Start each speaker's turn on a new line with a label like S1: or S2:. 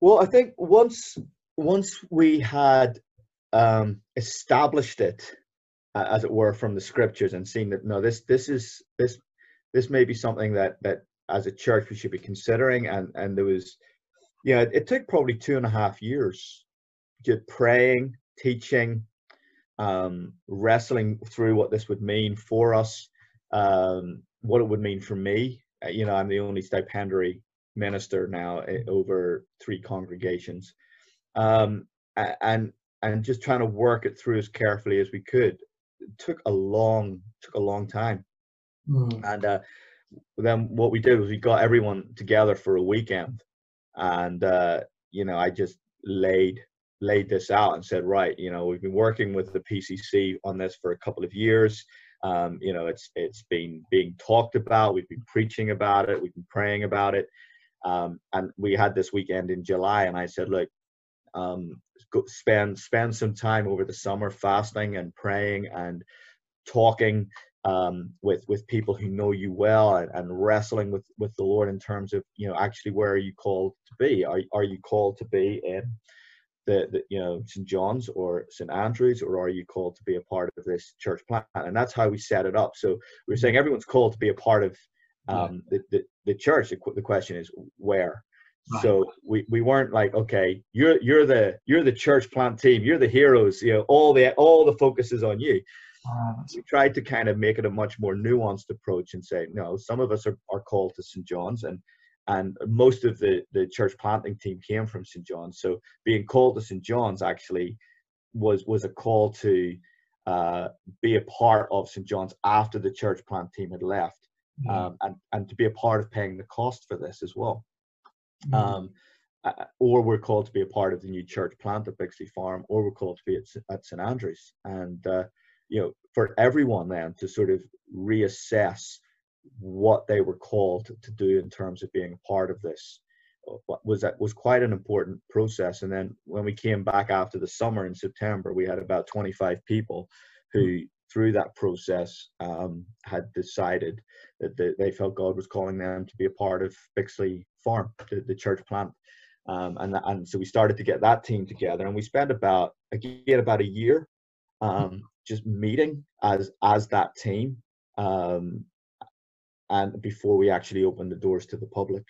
S1: Well, I think once once we had um, established it, uh, as it were, from the scriptures and seeing that no, this this is this this may be something that that as a church we should be considering, and and there was, yeah, it, it took probably two and a half years, just praying, teaching, um, wrestling through what this would mean for us, um, what it would mean for me. Uh, you know, I'm the only stipendiary minister now eh, over three congregations, um, and and just trying to work it through as carefully as we could. It took a long took a long time, mm. and uh, then what we did was we got everyone together for a weekend, and uh, you know I just laid laid this out and said, right, you know, we've been working with the PCC on this for a couple of years. Um, you know, it's it's been being talked about. We've been preaching about it. We've been praying about it. Um, and we had this weekend in July, and I said, look, um, go, spend spend some time over the summer fasting and praying and talking um, with with people who know you well and, and, wrestling with with the Lord in terms of you know actually where are you called to be? Are are you called to be in the, the you know St John's or St Andrews, or are you called to be a part of this church plant? And that's how we set it up. So we are saying everyone's called to be a part of um, the, the, the church. The question is where. Right. So we, we weren't like, okay, you're you're the you're the church plant team, you're the heroes, you know, all the all the focus is on you. Uh, we tried to kind of make it a much more nuanced approach and say, no, some of us are, are called to St. John's and and most of the the church planting team came from St. John's. So being called to St. John's actually was was a call to uh, be a part of St. John's after the church plant team had left, mm-hmm. um, and and to be a part of paying the cost for this as well. Mm-hmm. Um, uh, or we're called to be a part of the new church plant at Bixley Farm, or we're called to be at, at St Andrews, and uh, you know, for everyone then to sort of reassess what they were called to do in terms of being a part of this uh, was that was quite an important process and then when we came back after the summer in september we had about 25 people who hmm. Through that process um, had decided that they, they, felt god was calling them to be a part of bixley farm the, the church plant um, and, and so we started to get that team together and we spent about again about a year um, just meeting as as that team um, and before we actually opened the doors to the public.